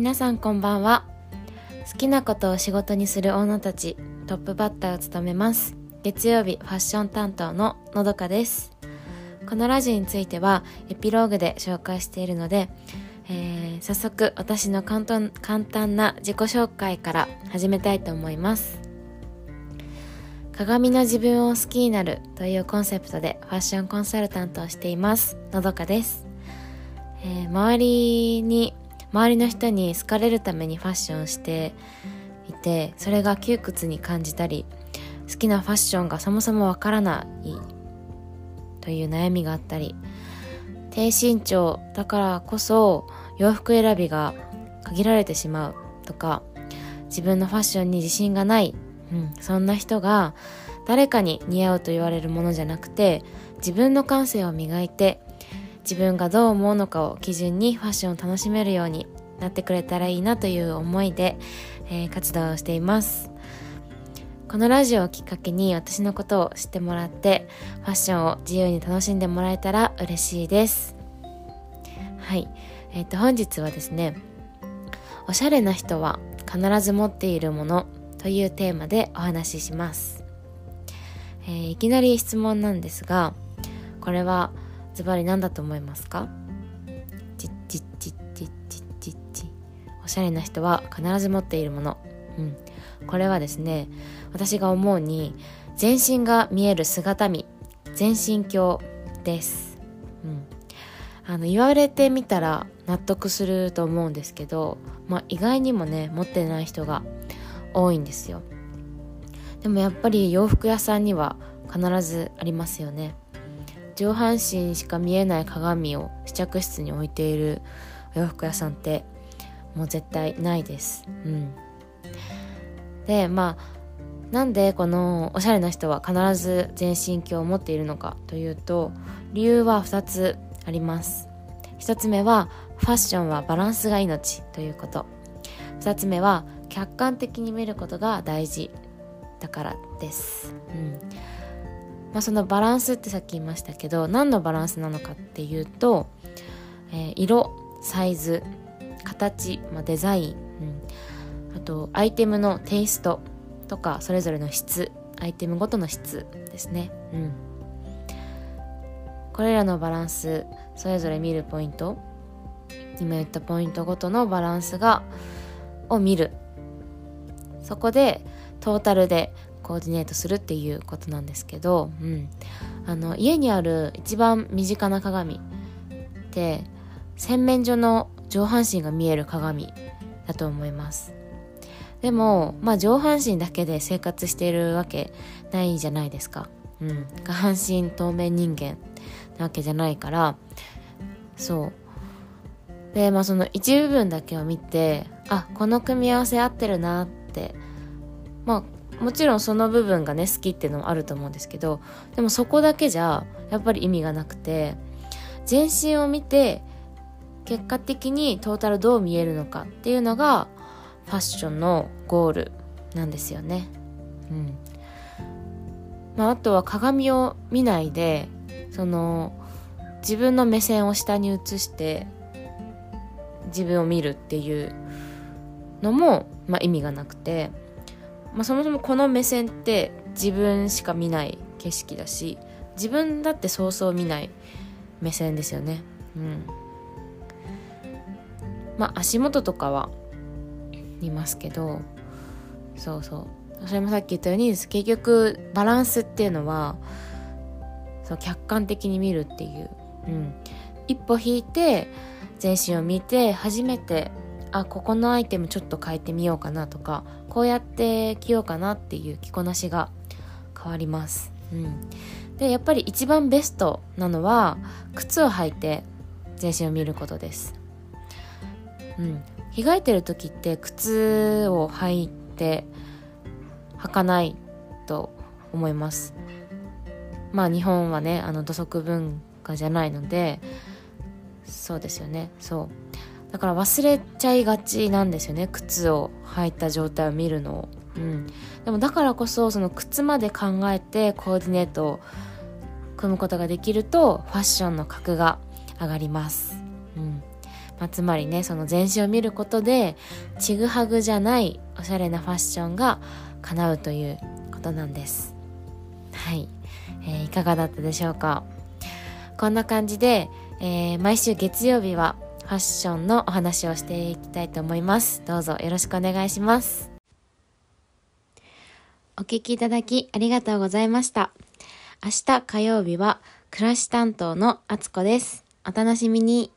皆さんこんばんは。好きなことを仕事にする女たちトップバッターを務めます。月曜日ファッション担当ののどかです。このラジオについてはエピローグで紹介しているので、えー、早速私の簡単簡単な自己紹介から始めたいと思います。鏡の自分を好きになるというコンセプトでファッションコンサルタントをしていますのどかです、えー、周りに周りの人に好かれるためにファッションしていてそれが窮屈に感じたり好きなファッションがそもそもわからないという悩みがあったり低身長だからこそ洋服選びが限られてしまうとか自分のファッションに自信がない、うん、そんな人が誰かに似合うと言われるものじゃなくて自分の感性を磨いて自分がどう思うのかを基準にファッションを楽しめるようになってくれたらいいなという思いで、えー、活動をしています。このラジオをきっかけに私のことを知ってもらってファッションを自由に楽しんでもらえたら嬉しいです。はい。えっ、ー、と本日はですねおしゃれな人は必ず持っているものというテーマでお話しします、えー、いきなり質問なんですがこれはズバリ何だと思いますか？チッチッチッチッチッチッチおしゃれな人は必ず持っているもの。うん。これはですね私が思うに全身が見える姿見。全身鏡です、うん、あの言われてみたら納得すると思うんですけど、まあ、意外にもね持ってない人が多いんですよ。でもやっぱり洋服屋さんには必ずありますよね。上半身しか見えない鏡を試着室に置いているお洋服屋さんってもう絶対ないです。うん。でまあなんでこのおしゃれな人は必ず全身鏡を持っているのかというと理由は2つあります。1つ目はファッションはバランスが命ということ。2つ目は客観的に見ることが大事だからです、うん。まあ、そのバランスってさっき言いましたけど何のバランスなのかっていうと、えー、色サイズ形、まあ、デザイン、うん、あとアイテムのテイストとかそれぞれの質アイテムごとの質ですね。うん。これらのバランスそれぞれ見るポイント今言ったポイントごとのバランスがを見る。そこでトータルでコーディネートするっていうことなんですけど、うん、あの家にある一番身近な鏡って洗面所の上半身が見える鏡だと思いますでも、まあ上半身だけで生活しているわけないじゃないですか。うん。下半身透明人間なわけじゃないから、そう。で、まあその一部分だけを見て、あ、この組み合わせ合ってるなって、まあもちろんその部分がね、好きっていうのもあると思うんですけど、でもそこだけじゃ、やっぱり意味がなくて、全身を見て、結果的にトータルどう見えるのかっていうのが、ファッションのゴールなんですよね。うんまあ、あとは鏡を見ないでその自分の目線を下に移して自分を見るっていうのも、まあ、意味がなくて、まあ、そもそもこの目線って自分しか見ない景色だし自分だってそうそう見ない目線ですよね。うん。まあ足元とかは見ますけどそうそう。それもさっき言ったように結局バランスっていうのはそう客観的に見るっていう、うん、一歩引いて全身を見て初めてあここのアイテムちょっと変えてみようかなとかこうやって着ようかなっていう着こなしが変わります、うん、でやっぱり一番ベストなのは靴を履いて全身を見ることです、うん、着替えてる時って靴を履いて履かないと思います。まあ日本はねあの土足文化じゃないのでそうですよね。そう。だから忘れちゃいがちなんですよね靴を履いた状態を見るのを。うん、でもだからこそその靴まで考えてコーディネートを組むことができるとファッションの格が上がります、うん、まあ、つまりねその全身を見ることでちぐはぐじゃないおしゃれなファッションが叶うということなんです。はい、えー、いかがだったでしょうか？こんな感じで、えー、毎週月曜日はァッションのお話をしていきたいと思います。どうぞよろしくお願いします。お聞きいただきありがとうございました。明日火曜日は暮らし担当のあつこです。お楽しみに。